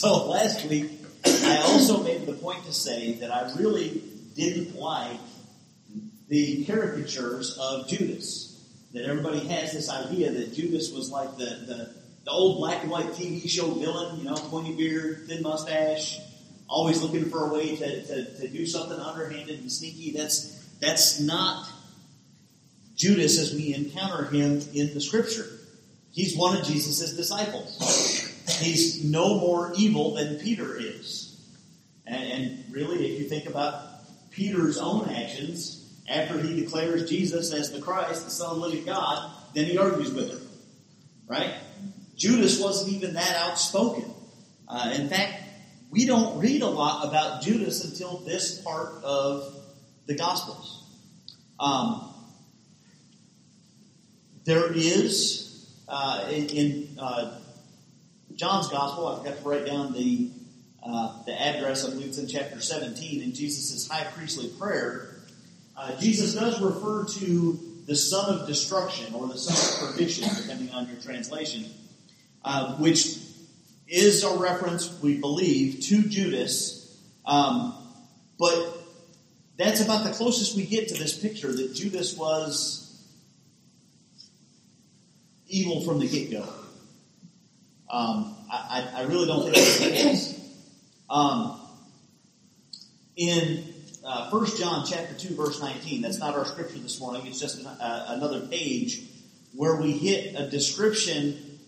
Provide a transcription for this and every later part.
So last week, I also made the point to say that I really didn't like the caricatures of Judas. That everybody has this idea that Judas was like the, the, the old black and white TV show villain, you know, pointy beard, thin mustache, always looking for a way to, to, to do something underhanded and sneaky. That's, that's not Judas as we encounter him in the scripture. He's one of Jesus' disciples. He's no more evil than Peter is. And, and really, if you think about Peter's own actions, after he declares Jesus as the Christ, the Son of the living God, then he argues with him. Right? Judas wasn't even that outspoken. Uh, in fact, we don't read a lot about Judas until this part of the Gospels. Um, there is, uh, in, in uh, John's Gospel, I've got to write down the, uh, the address, I believe it's in chapter 17, in Jesus' high priestly prayer. Uh, Jesus does refer to the son of destruction or the son of perdition, depending on your translation, uh, which is a reference, we believe, to Judas. Um, but that's about the closest we get to this picture that Judas was evil from the get go. Um, I, I, really don't think that's the case. Um, in uh, 1 John chapter 2, verse 19, that's not our scripture this morning, it's just an, uh, another page where we hit a description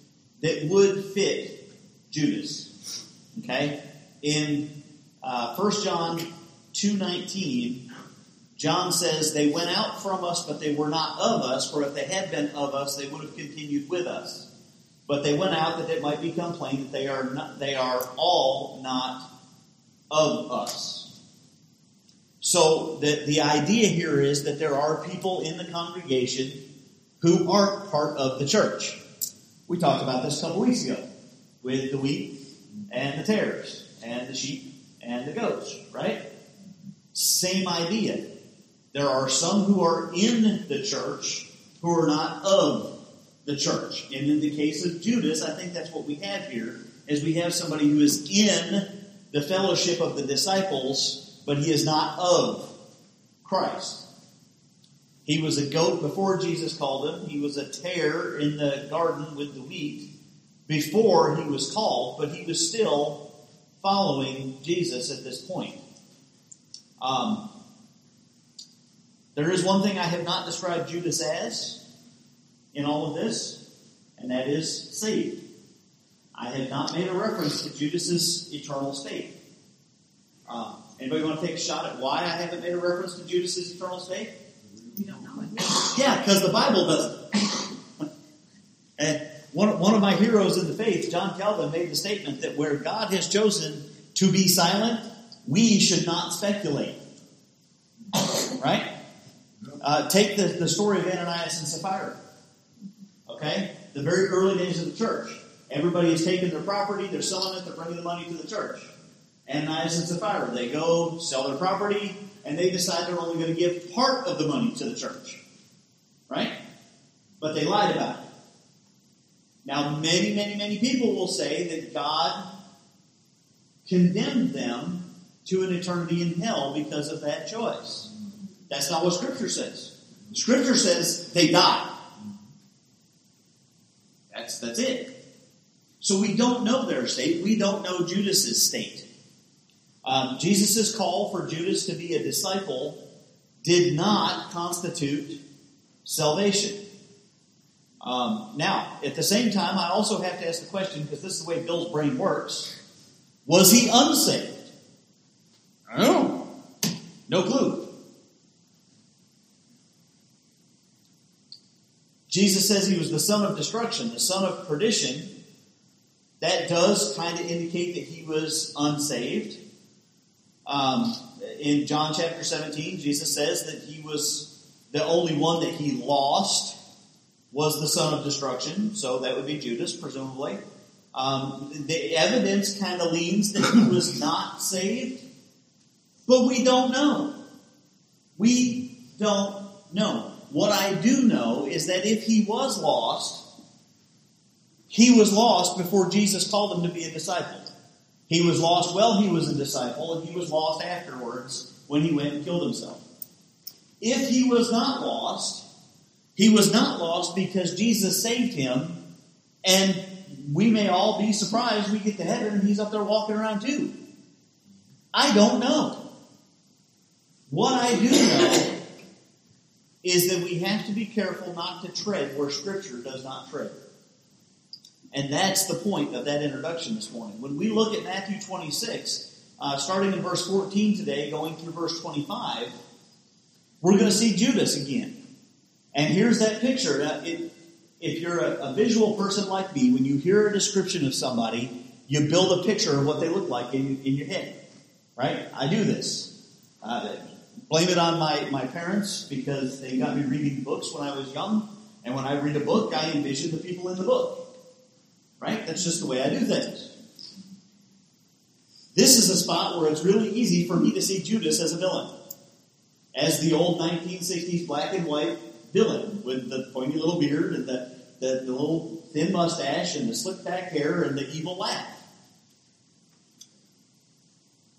that would fit Judas. Okay? In uh, 1 John 2.19, John says, They went out from us, but they were not of us, for if they had been of us, they would have continued with us. But they went out that it might become plain that they are not, they are all not of us. So the, the idea here is that there are people in the congregation who aren't part of the church. We talked about this a couple weeks ago with the wheat and the tares and the sheep and the goats, right? Same idea. There are some who are in the church who are not of the church. And in the case of Judas, I think that's what we have here, is we have somebody who is in the fellowship of the disciples, but he is not of Christ. He was a goat before Jesus called him. He was a tare in the garden with the wheat before he was called, but he was still following Jesus at this point. Um, there is one thing I have not described Judas as in all of this, and that is saved. I have not made a reference to Judas's eternal state. Uh, anybody want to take a shot at why I haven't made a reference to Judas's eternal state? We don't know it. Yeah, because the Bible doesn't. and one, one of my heroes in the faith, John Calvin, made the statement that where God has chosen to be silent, we should not speculate. Right? Uh, take the, the story of Ananias and Sapphira. Okay? The very early days of the church. Everybody has taken their property, they're selling it, they're bringing the money to the church. Ananias and Sapphira, they go sell their property, and they decide they're only going to give part of the money to the church. Right? But they lied about it. Now, many, many, many people will say that God condemned them to an eternity in hell because of that choice. That's not what Scripture says. Scripture says they died. That's, it. So we don't know their state. We don't know Judas's state. Um, Jesus' call for Judas to be a disciple did not constitute salvation. Um, now, at the same time, I also have to ask the question because this is the way Bill's brain works was he unsaved? I don't know. No clue. Jesus says he was the son of destruction, the son of perdition. That does kind of indicate that he was unsaved. Um, in John chapter 17, Jesus says that he was the only one that he lost was the son of destruction, so that would be Judas, presumably. Um, the evidence kind of leans that he was not saved, but we don't know. We don't know. What I do know is that if he was lost, he was lost before Jesus called him to be a disciple. He was lost while he was a disciple, and he was lost afterwards when he went and killed himself. If he was not lost, he was not lost because Jesus saved him, and we may all be surprised we get to heaven and he's up there walking around too. I don't know. What I do know is that we have to be careful not to tread where Scripture does not tread. And that's the point of that introduction this morning. When we look at Matthew 26, uh, starting in verse 14 today, going through verse 25, we're going to see Judas again. And here's that picture. it, if you're a, a, visual person like me, when you hear a description of somebody, you build a picture of what they look like in, in your head. Right? I do this. Uh, blame it on my, my parents because they got me reading books when I was young. And when I read a book, I envision the people in the book. Right? That's just the way I do things. This is a spot where it's really easy for me to see Judas as a villain. As the old 1960s black and white villain with the pointy little beard and the, the, the little thin mustache and the slick back hair and the evil laugh.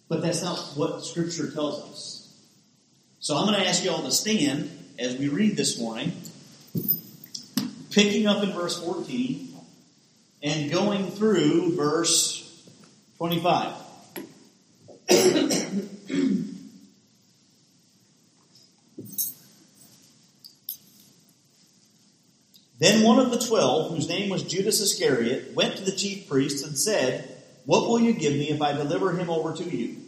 But that's not what Scripture tells us. So I'm going to ask you all to stand as we read this morning, picking up in verse 14 and going through verse 25. Then one of the twelve, whose name was Judas Iscariot, went to the chief priests and said, What will you give me if I deliver him over to you?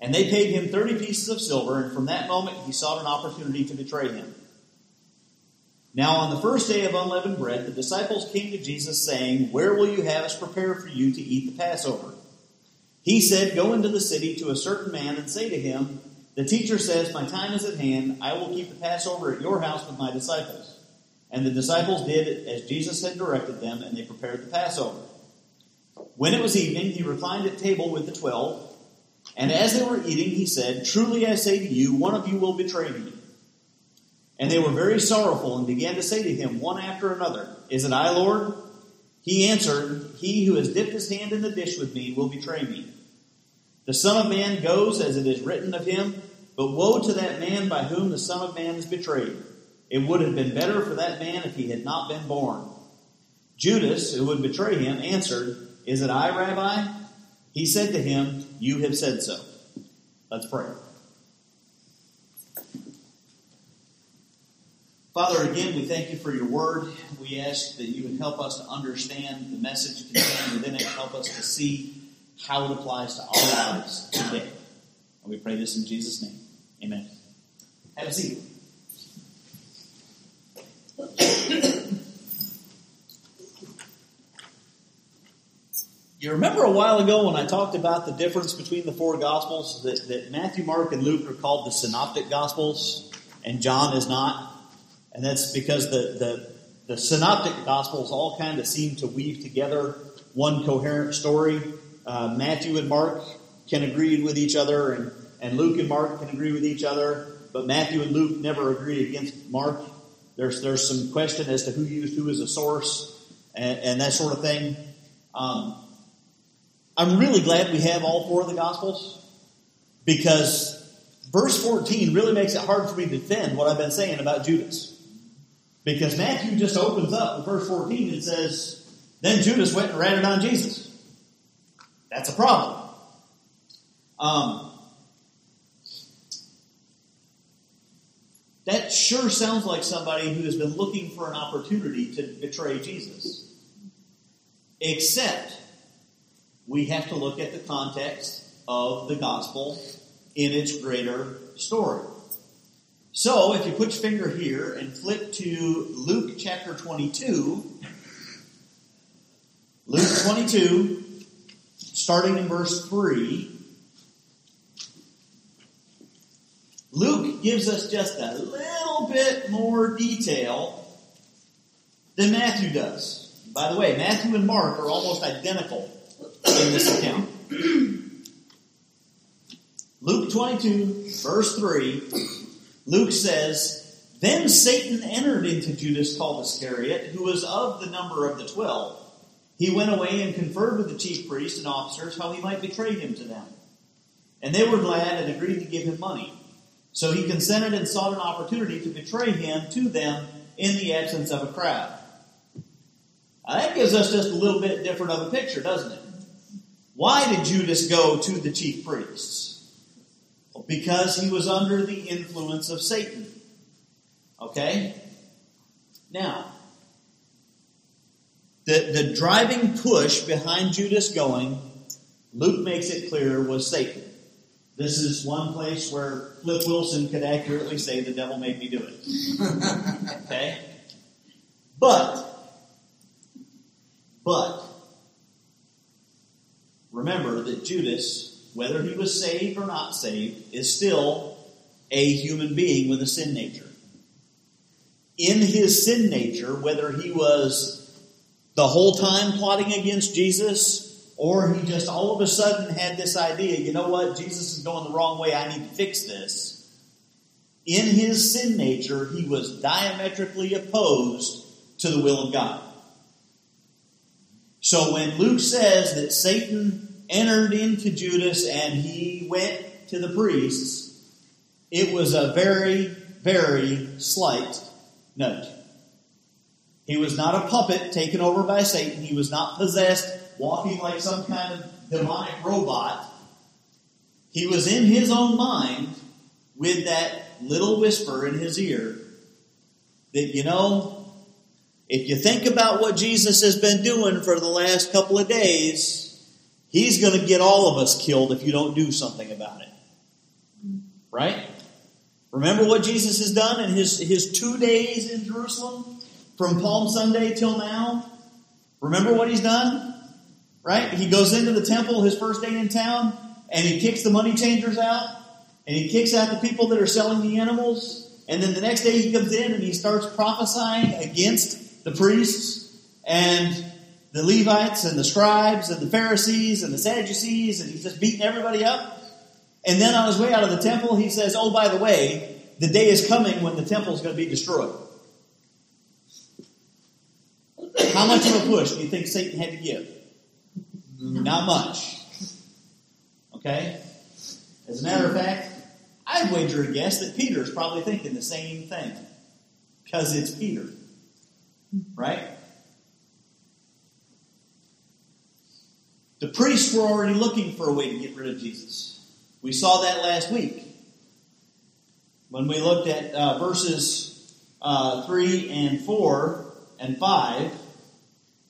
And they paid him thirty pieces of silver, and from that moment he sought an opportunity to betray him. Now on the first day of unleavened bread, the disciples came to Jesus saying, Where will you have us prepare for you to eat the Passover? He said, Go into the city to a certain man and say to him, The teacher says, My time is at hand. I will keep the Passover at your house with my disciples. And the disciples did as Jesus had directed them, and they prepared the Passover. When it was evening, he reclined at table with the twelve, and as they were eating, he said, Truly I say to you, one of you will betray me. And they were very sorrowful and began to say to him one after another, Is it I, Lord? He answered, He who has dipped his hand in the dish with me will betray me. The Son of Man goes as it is written of him, but woe to that man by whom the Son of Man is betrayed. It would have been better for that man if he had not been born. Judas, who would betray him, answered, Is it I, Rabbi? He said to him, You have said so. Let's pray. Father, again, we thank you for your word. We ask that you would help us to understand the message contained within it, help us to see how it applies to our lives today. And we pray this in Jesus' name. Amen. Have a seat. You remember a while ago when I talked about the difference between the four Gospels, that, that Matthew, Mark, and Luke are called the Synoptic Gospels, and John is not? And that's because the, the, the Synoptic Gospels all kind of seem to weave together one coherent story. Uh, Matthew and Mark can agree with each other, and, and Luke and Mark can agree with each other, but Matthew and Luke never agree against Mark. There's there's some question as to who used who as a source and, and that sort of thing. Um, I'm really glad we have all four of the Gospels because verse 14 really makes it hard for me to defend what I've been saying about Judas. Because Matthew just opens up in verse 14 and says, Then Judas went and ratted on Jesus. That's a problem. Um, That sure sounds like somebody who has been looking for an opportunity to betray Jesus. Except, we have to look at the context of the gospel in its greater story. So, if you put your finger here and flip to Luke chapter 22, Luke 22, starting in verse 3, Luke gives us just a little bit more detail than Matthew does. By the way, Matthew and Mark are almost identical in this account. Luke 22, verse 3, Luke says, Then Satan entered into Judas called Iscariot, who was of the number of the twelve. he went away and conferred with the chief priests and officers how he might betray him to them. And they were glad and agreed to give him money. So he consented and sought an opportunity to betray him to them in the absence of a crowd. Now that gives us just a little bit different of a picture, doesn't it? Why did Judas go to the chief priests? Because he was under the influence of Satan. Okay? Now, the, the driving push behind Judas going, Luke makes it clear, was Satan. This is one place where Flip Wilson could accurately say the devil made me do it. okay? But, but, remember that Judas, whether he was saved or not saved, is still a human being with a sin nature. In his sin nature, whether he was the whole time plotting against Jesus, or he just all of a sudden had this idea, you know what, Jesus is going the wrong way, I need to fix this. In his sin nature, he was diametrically opposed to the will of God. So when Luke says that Satan entered into Judas and he went to the priests, it was a very, very slight nudge. He was not a puppet taken over by Satan. He was not possessed, walking like some kind of demonic robot. He was in his own mind with that little whisper in his ear that, you know, if you think about what Jesus has been doing for the last couple of days, he's going to get all of us killed if you don't do something about it. Right? Remember what Jesus has done in his, his two days in Jerusalem? From Palm Sunday till now? Remember what he's done? Right? He goes into the temple his first day in town and he kicks the money changers out and he kicks out the people that are selling the animals. And then the next day he comes in and he starts prophesying against the priests and the Levites and the scribes and the Pharisees and the Sadducees, and he's just beating everybody up. And then on his way out of the temple, he says, Oh, by the way, the day is coming when the temple is going to be destroyed. How much of a push do you think Satan had to give? Not much. Okay? As a matter of fact, I'd wager a guess that Peter's probably thinking the same thing. Because it's Peter. Right? The priests were already looking for a way to get rid of Jesus. We saw that last week when we looked at uh, verses uh, 3 and 4 and 5.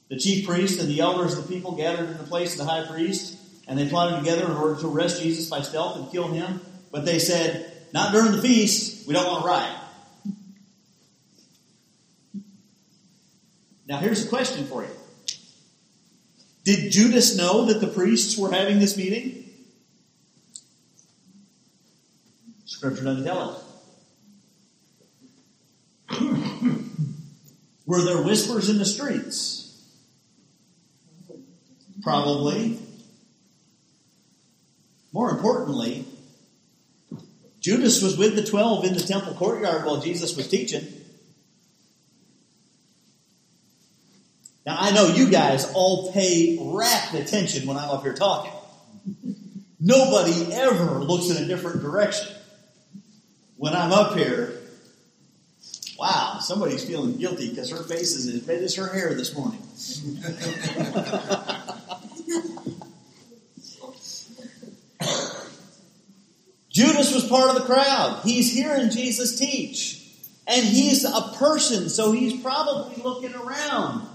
The chief priests and the elders of the people gathered in the place of the high priest, and they plotted together in order to arrest Jesus by stealth and kill him. But they said, Not during the feast, we don't want to riot. Now, here's a question for you Did Judas know that the priests were having this meeting? Scripture doesn't tell us. Were there whispers in the streets? Probably. More importantly, Judas was with the twelve in the temple courtyard while Jesus was teaching. Now, I know you guys all pay rapt attention when I'm up here talking. Nobody ever looks in a different direction. When I'm up here, wow, somebody's feeling guilty because her face is as red as her hair this morning. Judas was part of the crowd. He's hearing Jesus teach. And he's a person, so he's probably looking around.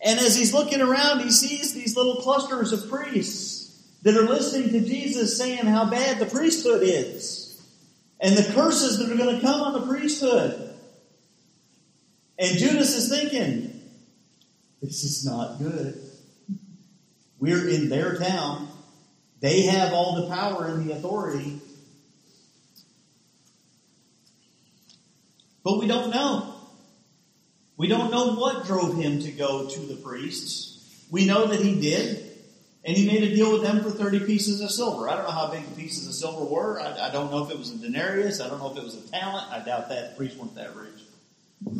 And as he's looking around, he sees these little clusters of priests that are listening to Jesus saying how bad the priesthood is and the curses that are going to come on the priesthood. And Judas is thinking, this is not good. We're in their town. They have all the power and the authority. But we don't know. We don't know what drove him to go to the priests. We know that he did. And he made a deal with them for 30 pieces of silver. I don't know how big the pieces of silver were. I, I don't know if it was a denarius. I don't know if it was a talent. I doubt that. The priests weren't that rich.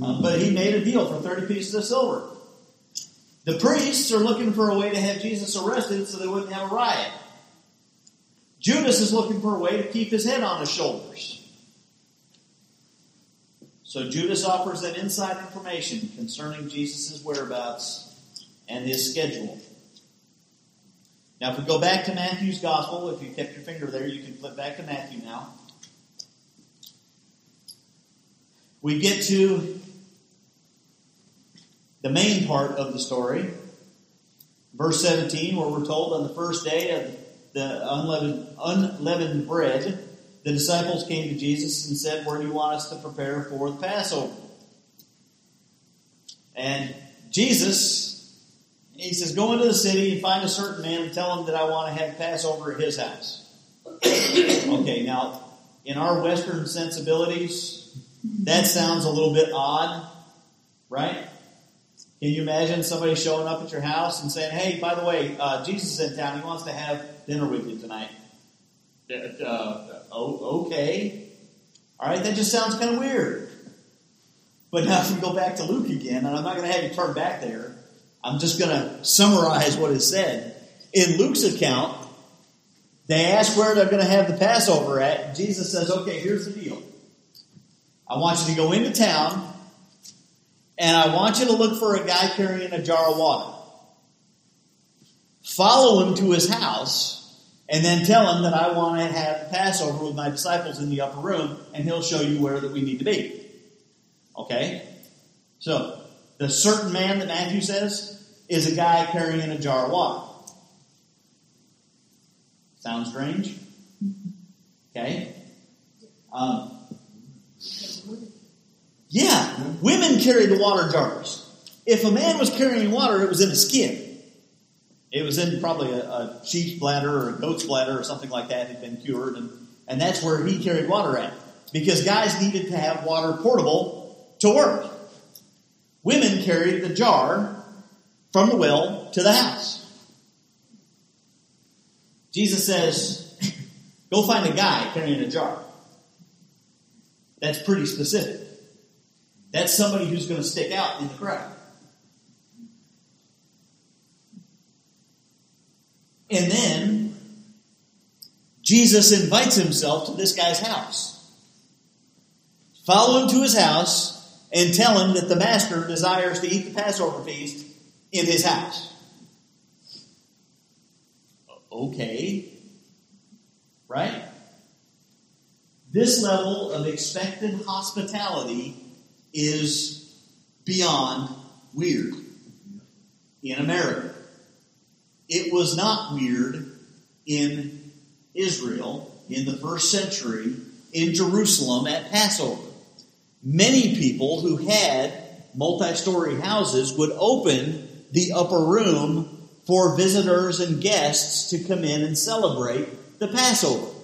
Uh, but he made a deal for 30 pieces of silver. The priests are looking for a way to have Jesus arrested so they wouldn't have a riot. Judas is looking for a way to keep his head on his shoulders. So Judas offers that inside information concerning Jesus' whereabouts and his schedule. Now, if we go back to Matthew's Gospel, if you kept your finger there, you can flip back to Matthew now. We get to the main part of the story, verse 17, where we're told on the first day of the unleavened, unleavened bread, the disciples came to Jesus and said, Where do you want us to prepare for the Passover? And Jesus, he says, Go into the city and find a certain man and tell him that I want to have Passover at his house. okay, now, in our Western sensibilities, that sounds a little bit odd, right? Can you imagine somebody showing up at your house and saying, "Hey, by the way, uh, Jesus is in town. He wants to have dinner with you tonight." Uh, oh, okay. All right, that just sounds kind of weird. But now, if we go back to Luke again, and I'm not going to have you turn back there, I'm just going to summarize what is said. In Luke's account, they ask where they're going to have the Passover at. Jesus says, "Okay, here's the deal. I want you to go into town." and I want you to look for a guy carrying a jar of water. Follow him to his house, and then tell him that I want to have Passover with my disciples in the upper room, and he'll show you where that we need to be. Okay? So, the certain man that Matthew says is a guy carrying a jar of water. Sounds strange? Okay? Um, yeah, women carried the water jars. If a man was carrying water, it was in a skin. It was in probably a, a sheep's bladder or a goat's bladder or something like that had been cured, and, and that's where he carried water at. Because guys needed to have water portable to work. Women carried the jar from the well to the house. Jesus says, go find a guy carrying a jar. That's pretty specific. That's somebody who's going to stick out in the crowd. And then Jesus invites himself to this guy's house. Follow him to his house and tell him that the master desires to eat the Passover feast in his house. Okay. Right? This level of expected hospitality is beyond weird in America. It was not weird in Israel in the first century in Jerusalem at Passover. Many people who had multi story houses would open the upper room for visitors and guests to come in and celebrate the Passover.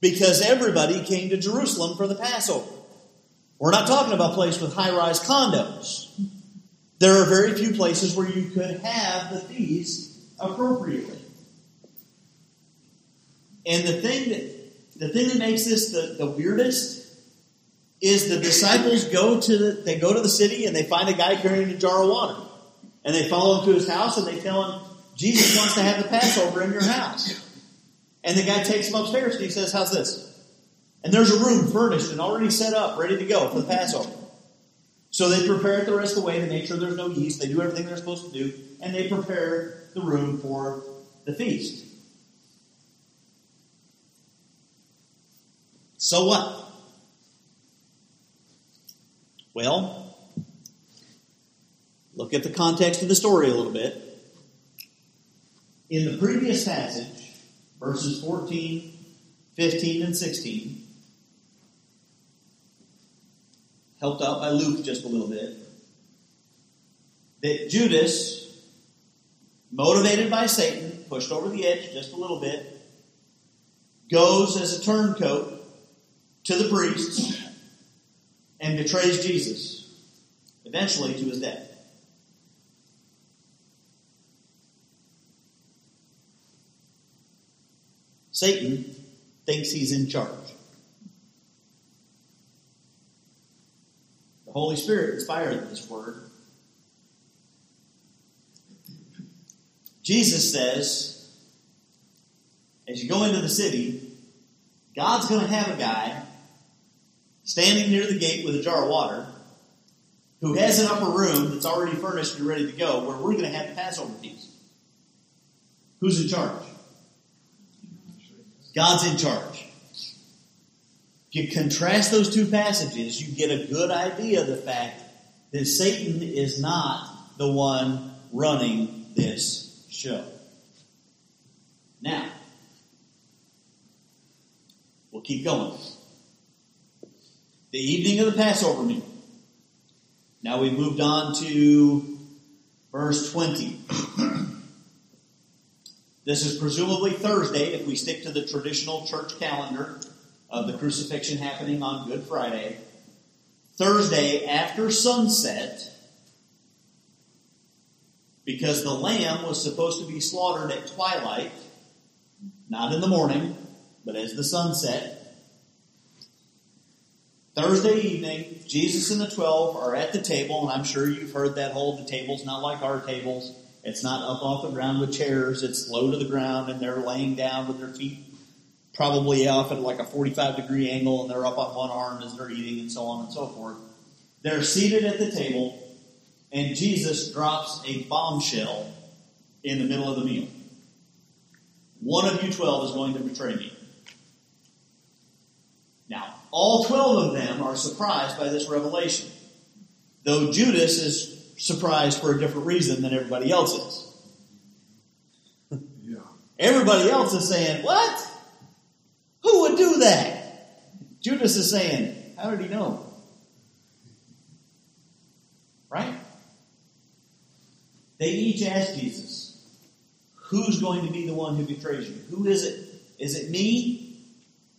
Because everybody came to Jerusalem for the Passover. We're not talking about a place with high rise condos. There are very few places where you could have the feast appropriately. And the thing that the thing that makes this the, the weirdest is the disciples go to the they go to the city and they find a guy carrying a jar of water. And they follow him to his house and they tell him, Jesus wants to have the Passover in your house. And the guy takes him upstairs and he says, How's this? And there's a room furnished and already set up, ready to go for the Passover. So they prepare it the rest of the way. They make sure there's no yeast. They do everything they're supposed to do. And they prepare the room for the feast. So what? Well, look at the context of the story a little bit. In the previous passage, verses 14, 15, and 16, helped out by Luke just a little bit, that Judas, motivated by Satan, pushed over the edge just a little bit, goes as a turncoat to the priests and betrays Jesus, eventually to his death. Satan thinks he's in charge. The Holy Spirit inspired this word. Jesus says, as you go into the city, God's going to have a guy standing near the gate with a jar of water who has an upper room that's already furnished and ready to go where we're going to have the Passover feast. Who's in charge? God's in charge. If you contrast those two passages, you get a good idea of the fact that Satan is not the one running this show. Now, we'll keep going. The evening of the Passover meal. Now we've moved on to verse 20. this is presumably Thursday if we stick to the traditional church calendar of the crucifixion happening on Good Friday. Thursday after sunset, because the lamb was supposed to be slaughtered at twilight, not in the morning, but as the sun set. Thursday evening, Jesus and the twelve are at the table, and I'm sure you've heard that whole the table's not like our tables. It's not up off the ground with chairs, it's low to the ground, and they're laying down with their feet probably off at like a 45 degree angle, and they're up on one arm as they're eating, and so on and so forth. They're seated at the table, and Jesus drops a bombshell in the middle of the meal. One of you 12 is going to betray me. Now, all 12 of them are surprised by this revelation, though Judas is surprised for a different reason than everybody else is. Yeah. Everybody else is saying, What? Who would do that? Judas is saying, How did he know? Right? They each ask Jesus, Who's going to be the one who betrays you? Who is it? Is it me?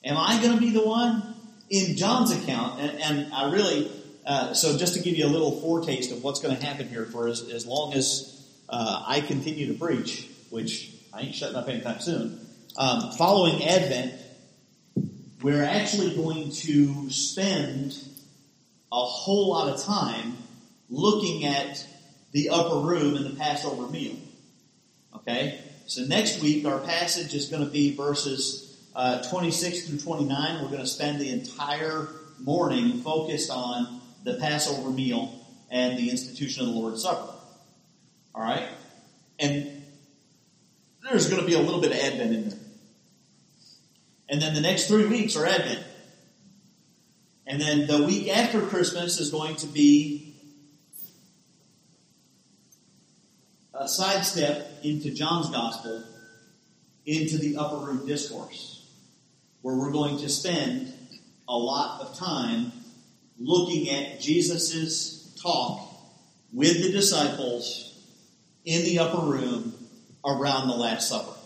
Am I going to be the one? In John's account, and, and I really, uh, so just to give you a little foretaste of what's going to happen here for as, as long as uh, I continue to preach, which I ain't shutting up anytime soon, um, following Advent, we're actually going to spend a whole lot of time looking at the upper room and the Passover meal. Okay? So next week, our passage is going to be verses uh, 26 through 29. We're going to spend the entire morning focused on the Passover meal and the institution of the Lord's Supper. All right? And there's going to be a little bit of Advent in there. And then the next three weeks are Advent. And then the week after Christmas is going to be a sidestep into John's Gospel, into the upper room discourse, where we're going to spend a lot of time looking at Jesus' talk with the disciples in the upper room around the Last Supper.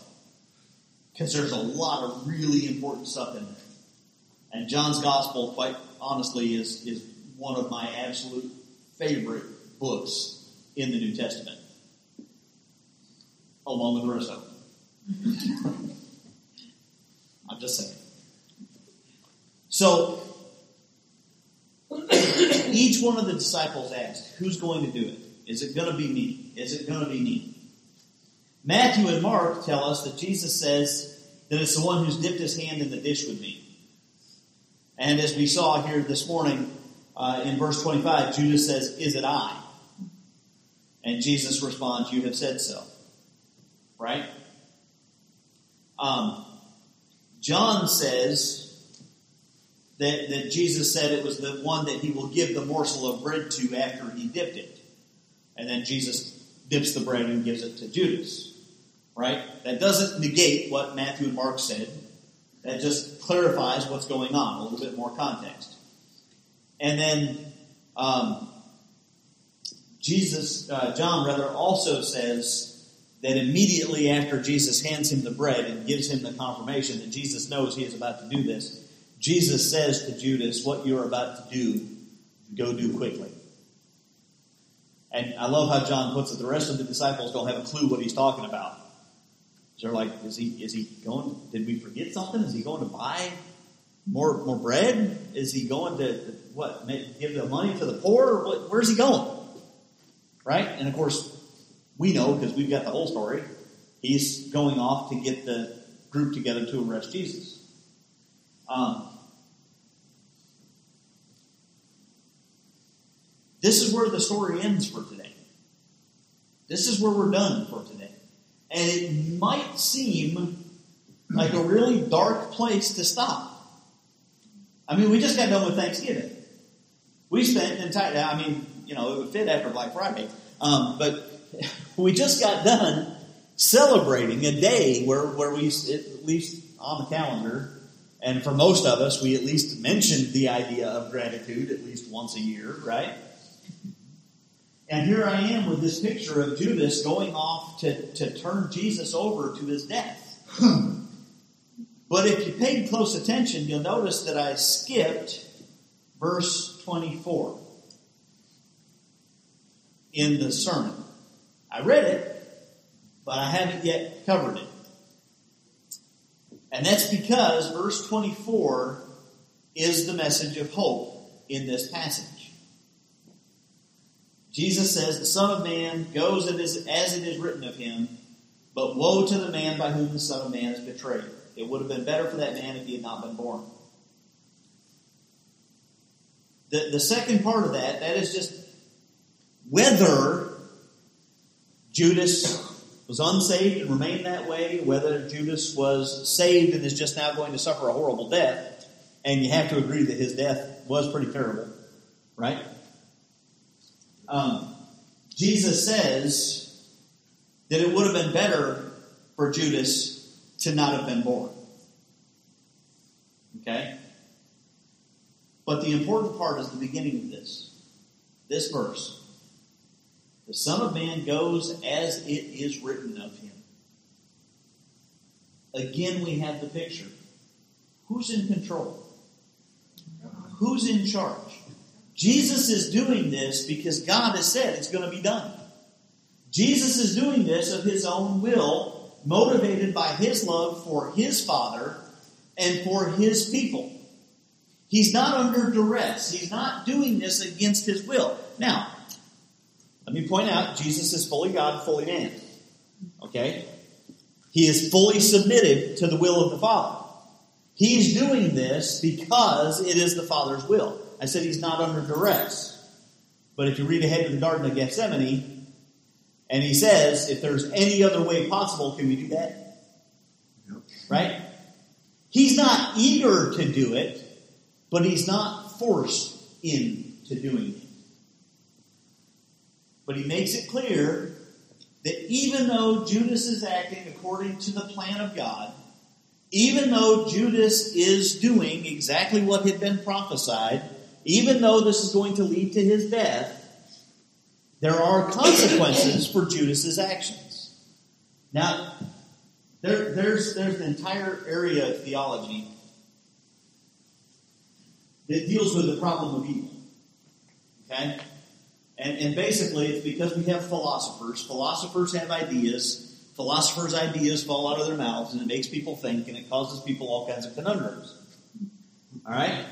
Because there's a lot of really important stuff in there. And John's Gospel, quite honestly, is, is one of my absolute favorite books in the New Testament along with the. I'm just saying. So, each one of the disciples asked, Who's going to do it? Is it going to be me? Is it going to be me? Matthew and Mark tell us that Jesus says that it's the one who's dipped his hand in the dish with me. And as we saw here this morning uh, in verse 25, Judas says, Is it I? And Jesus responds, You have said so right? Um, John says that, that Jesus said it was the one that he will give the morsel of bread to after he dipped it. And then Jesus dips the bread and gives it to Judas. Right? That doesn't negate what Matthew and Mark said. That just clarifies what's going on, a little bit more context. And then um, Jesus, uh, John rather, also says that immediately after Jesus hands him the bread and gives him the confirmation that Jesus knows he is about to do this, Jesus says to Judas, What you're about to do, go do quickly. And I love how John puts it. The rest of the disciples don't have a clue what he's talking about. They're like, is he, is he going, did we forget something? Is he going to buy more, more bread? Is he going to, what, give the money to the poor? What, where's he going? Right? And of course, we know because we've got the whole story. He's going off to get the group together to arrest Jesus. Um, this is where the story ends for today. This is where we're done for today. And it might seem like a really dark place to stop. I mean, we just got done with Thanksgiving. We spent an entire, I mean, you know, it would fit after Black Friday. Um, but we just got done celebrating a day where, where we, at least on the calendar, and for most of us, we at least mentioned the idea of gratitude at least once a year, right? And here I am with this picture of Judas going off to, to turn Jesus over to his death. Hmm. but if you paid close attention, you'll notice that I skipped verse 24 in the sermon. I read it, but I haven't yet covered it. And that's because verse 24 is the message of hope in this passage. Jesus says, The Son of Man goes as it is written of him, but woe to the man by whom the Son of Man is betrayed. It would have been better for that man if he had not been born. The, the second part of that, that is just whether Judas was unsaved and remained that way, whether Judas was saved and is just now going to suffer a horrible death, and you have to agree that his death was pretty terrible, right? Um, Jesus says that it would have been better for Judas to not have been born. Okay? But the important part is the beginning of this. This verse. The Son of Man goes as it is written of him. Again, we have the picture. Who's in control? Who's in charge? Jesus is doing this because God has said it's going to be done. Jesus is doing this of his own will, motivated by his love for his Father and for his people. He's not under duress. He's not doing this against his will. Now, let me point out Jesus is fully God, fully man. Okay? He is fully submitted to the will of the Father. He's doing this because it is the Father's will. I said he's not under duress. But if you read ahead to the Garden of Gethsemane, and he says, if there's any other way possible, can we do that? Yep. Right? He's not eager to do it, but he's not forced into doing it. But he makes it clear that even though Judas is acting according to the plan of God, even though Judas is doing exactly what had been prophesied, even though this is going to lead to his death, there are consequences for Judas's actions. Now, there, there's, there's an entire area of theology that deals with the problem of evil. Okay? And, and basically, it's because we have philosophers. Philosophers have ideas. Philosophers' ideas fall out of their mouths, and it makes people think, and it causes people all kinds of conundrums. All right?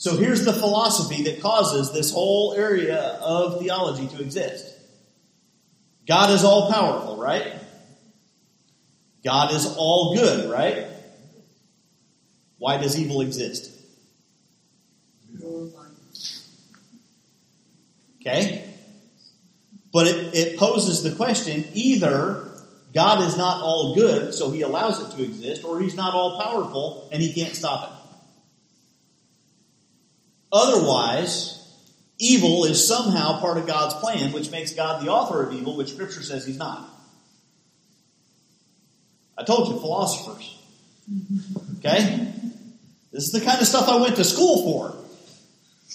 So here's the philosophy that causes this whole area of theology to exist. God is all powerful, right? God is all good, right? Why does evil exist? Okay? But it, it poses the question either God is not all good, so he allows it to exist, or he's not all powerful and he can't stop it. Otherwise, evil is somehow part of God's plan, which makes God the author of evil, which Scripture says he's not. I told you, philosophers. Okay? This is the kind of stuff I went to school for.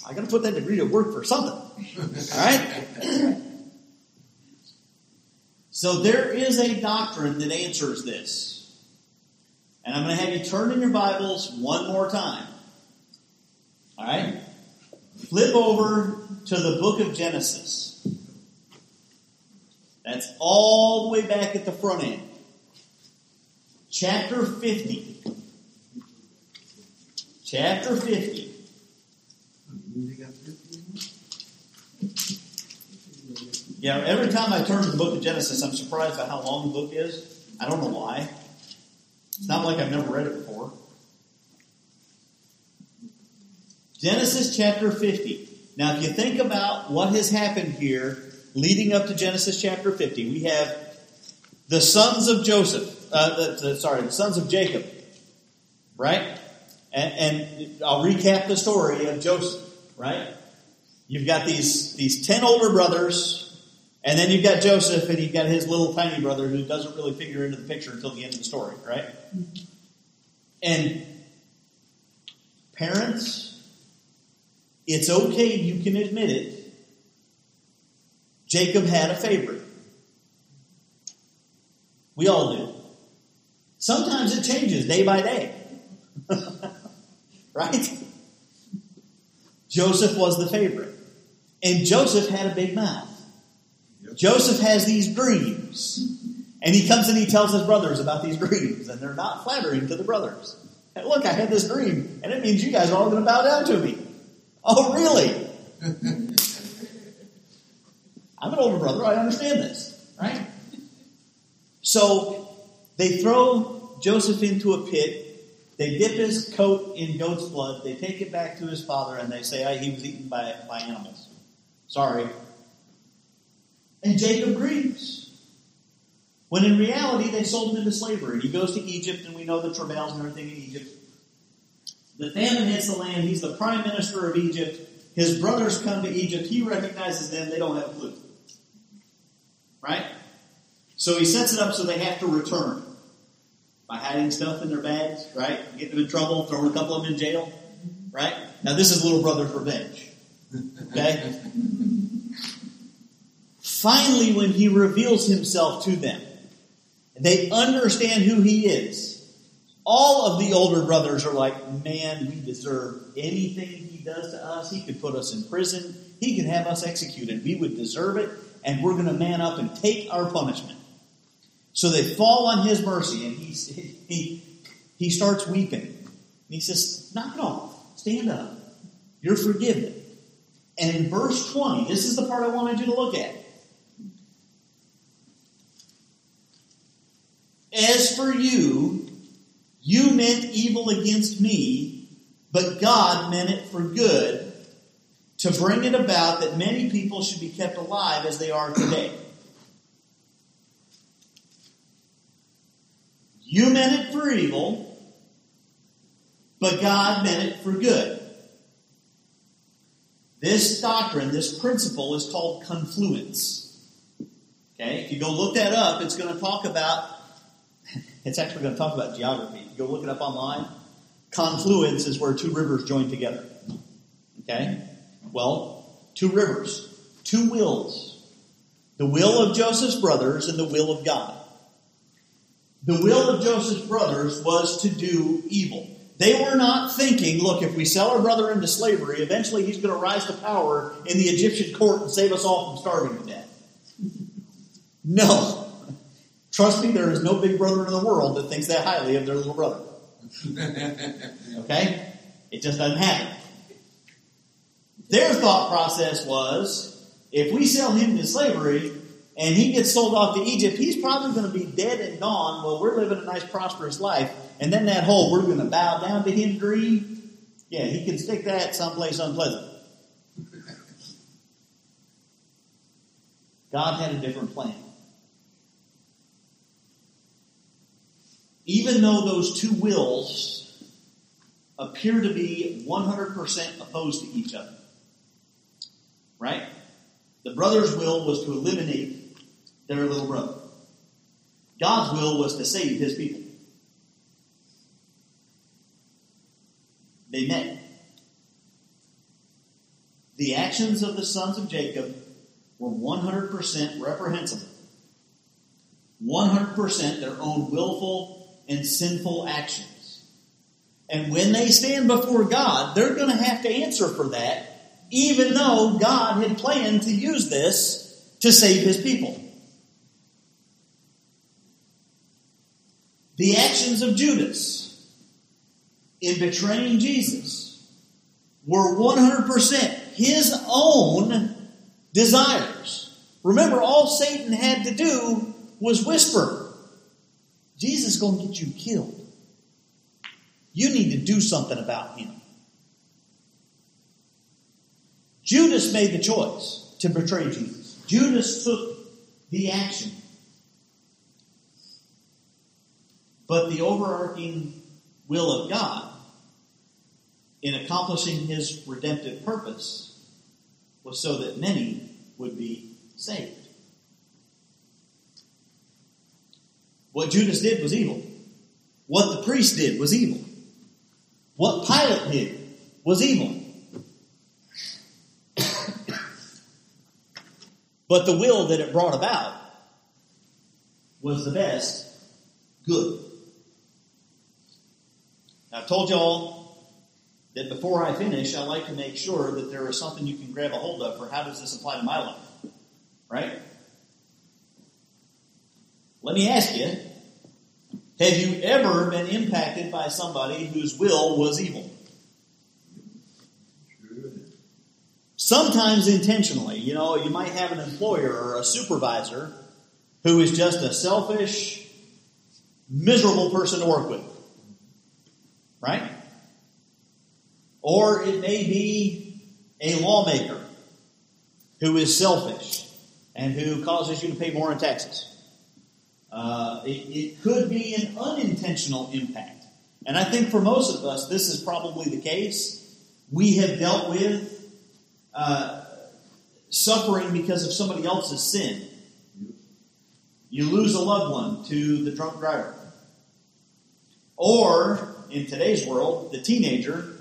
I got to put that degree to work for something. All right? So there is a doctrine that answers this. And I'm going to have you turn in your Bibles one more time. All right? Flip over to the book of Genesis. That's all the way back at the front end. Chapter 50. Chapter 50. Yeah, every time I turn to the book of Genesis, I'm surprised by how long the book is. I don't know why. It's not like I've never read it before. Genesis chapter 50. Now, if you think about what has happened here leading up to Genesis chapter 50, we have the sons of Joseph, uh, the, the, sorry, the sons of Jacob, right? And, and I'll recap the story of Joseph, right? You've got these, these ten older brothers, and then you've got Joseph, and you've got his little tiny brother who doesn't really figure into the picture until the end of the story, right? And parents, it's okay, you can admit it. Jacob had a favorite. We all do. Sometimes it changes day by day. right? Joseph was the favorite. And Joseph had a big mouth. Joseph has these dreams. And he comes and he tells his brothers about these dreams, and they're not flattering to the brothers. Look, I had this dream, and it means you guys are all going to bow down to me. Oh, really? I'm an older brother, I understand this, right? So they throw Joseph into a pit. They dip his coat in goat's blood. They take it back to his father, and they say, oh, he was eaten by, by animals. Sorry. And Jacob grieves. When in reality, they sold him into slavery. He goes to Egypt, and we know the travails and everything in Egypt. The famine hits the land. He's the prime minister of Egypt. His brothers come to Egypt. He recognizes them. They don't have a clue. Right? So he sets it up so they have to return by hiding stuff in their bags, right? Getting them in trouble, throwing a couple of them in jail, right? Now this is little brother's revenge. Okay? Finally, when he reveals himself to them, they understand who he is. All of the older brothers are like, man, we deserve anything he does to us. He could put us in prison. He could have us executed. We would deserve it, and we're going to man up and take our punishment. So they fall on his mercy, and he, he, he starts weeping. And he says, Knock it off. Stand up. You're forgiven. And in verse 20, this is the part I wanted you to look at. As for you, you meant evil against me, but God meant it for good to bring it about that many people should be kept alive as they are today. You meant it for evil, but God meant it for good. This doctrine, this principle is called confluence. Okay, if you go look that up, it's going to talk about, it's actually going to talk about geography. Go look it up online, confluence is where two rivers join together. Okay? Well, two rivers, two wills. The will of Joseph's brothers and the will of God. The will of Joseph's brothers was to do evil. They were not thinking, look, if we sell our brother into slavery, eventually he's going to rise to power in the Egyptian court and save us all from starving to death. No. Trust me, there is no big brother in the world that thinks that highly of their little brother. Okay? It just doesn't happen. Their thought process was if we sell him into slavery, and he gets sold off to Egypt, he's probably going to be dead and gone while we're living a nice, prosperous life. And then that whole we're going to bow down to him dream, yeah, he can stick that someplace unpleasant. God had a different plan. Even though those two wills appear to be 100% opposed to each other, right? The brother's will was to eliminate their little brother. God's will was to save his people. They met. The actions of the sons of Jacob were 100% reprehensible. 100% their own willful and sinful actions. And when they stand before God, they're going to have to answer for that, even though God had planned to use this to save his people. The actions of Judas in betraying Jesus were 100% his own desires. Remember, all Satan had to do was whisper. Jesus is going to get you killed. You need to do something about him. Judas made the choice to betray Jesus. Judas took the action. But the overarching will of God in accomplishing his redemptive purpose was so that many would be saved. What Judas did was evil. What the priest did was evil. What Pilate did was evil. but the will that it brought about was the best good. I've told y'all that before I finish, I like to make sure that there is something you can grab a hold of for how does this apply to my life? Right? Let me ask you, have you ever been impacted by somebody whose will was evil? Sometimes intentionally. You know, you might have an employer or a supervisor who is just a selfish, miserable person to work with. Right? Or it may be a lawmaker who is selfish and who causes you to pay more in taxes. Uh, it, it could be an unintentional impact. And I think for most of us, this is probably the case. We have dealt with uh, suffering because of somebody else's sin. You lose a loved one to the drunk driver. Or, in today's world, the teenager,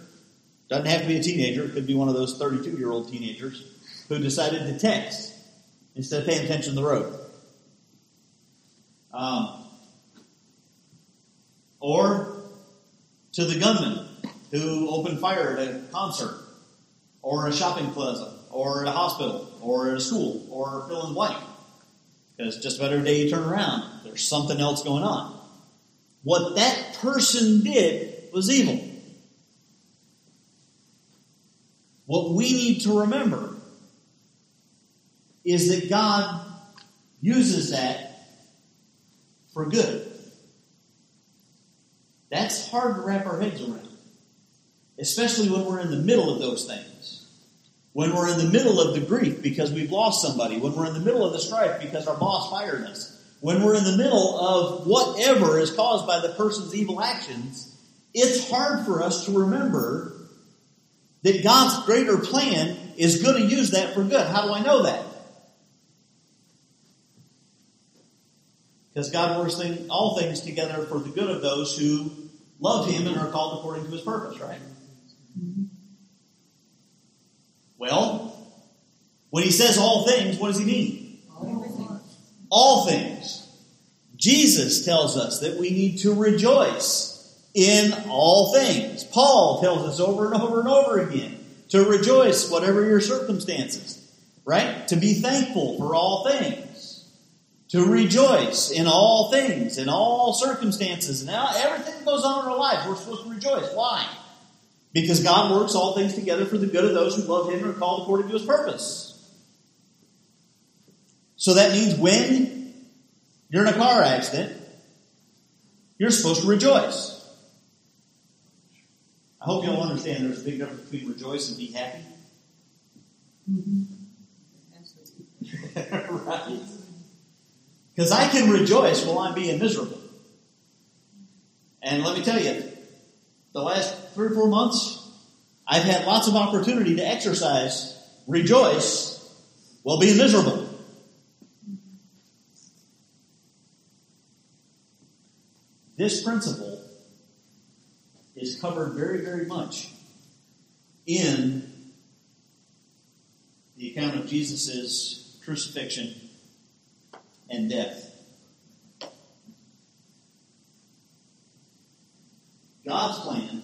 doesn't have to be a teenager, it could be one of those 32 year old teenagers, who decided to text instead of paying attention to the road. Um, or to the gunman who opened fire at a concert, or a shopping plaza, or at a hospital, or at a school, or fill in the blank. Because just about every day you turn around, there's something else going on. What that person did was evil. What we need to remember is that God uses that for good. That's hard to wrap our heads around, especially when we're in the middle of those things. When we're in the middle of the grief because we've lost somebody, when we're in the middle of the strife because our boss fired us, when we're in the middle of whatever is caused by the person's evil actions, it's hard for us to remember that God's greater plan is going to use that for good. How do I know that? Because God works thing, all things together for the good of those who love Him and are called according to His purpose, right? Well, when He says all things, what does He mean? All things. Jesus tells us that we need to rejoice in all things. Paul tells us over and over and over again to rejoice whatever your circumstances, right? To be thankful for all things to rejoice in all things, in all circumstances. Now, everything that goes on in our life, we're supposed to rejoice. Why? Because God works all things together for the good of those who love Him and are called according to His purpose. So that means when you're in a car accident, you're supposed to rejoice. I hope you all understand there's a big difference between rejoice and be happy. Mm-hmm. right. Because I can rejoice while I'm being miserable. And let me tell you, the last three or four months, I've had lots of opportunity to exercise, rejoice, while being miserable. This principle is covered very, very much in the account of Jesus' crucifixion and death. God's plan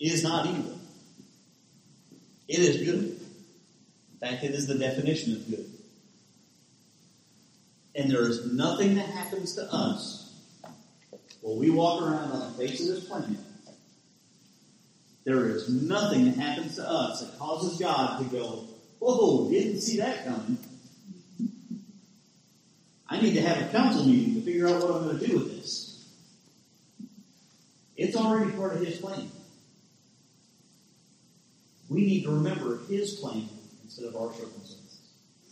is not evil. It is good. In fact, it is the definition of good. And there is nothing that happens to us while we walk around on the face of this planet. There is nothing that happens to us that causes God to go, Whoa, didn't see that coming. I need to have a council meeting to figure out what I'm going to do with this. It's already part of his plan. We need to remember his plan instead of our circumstances.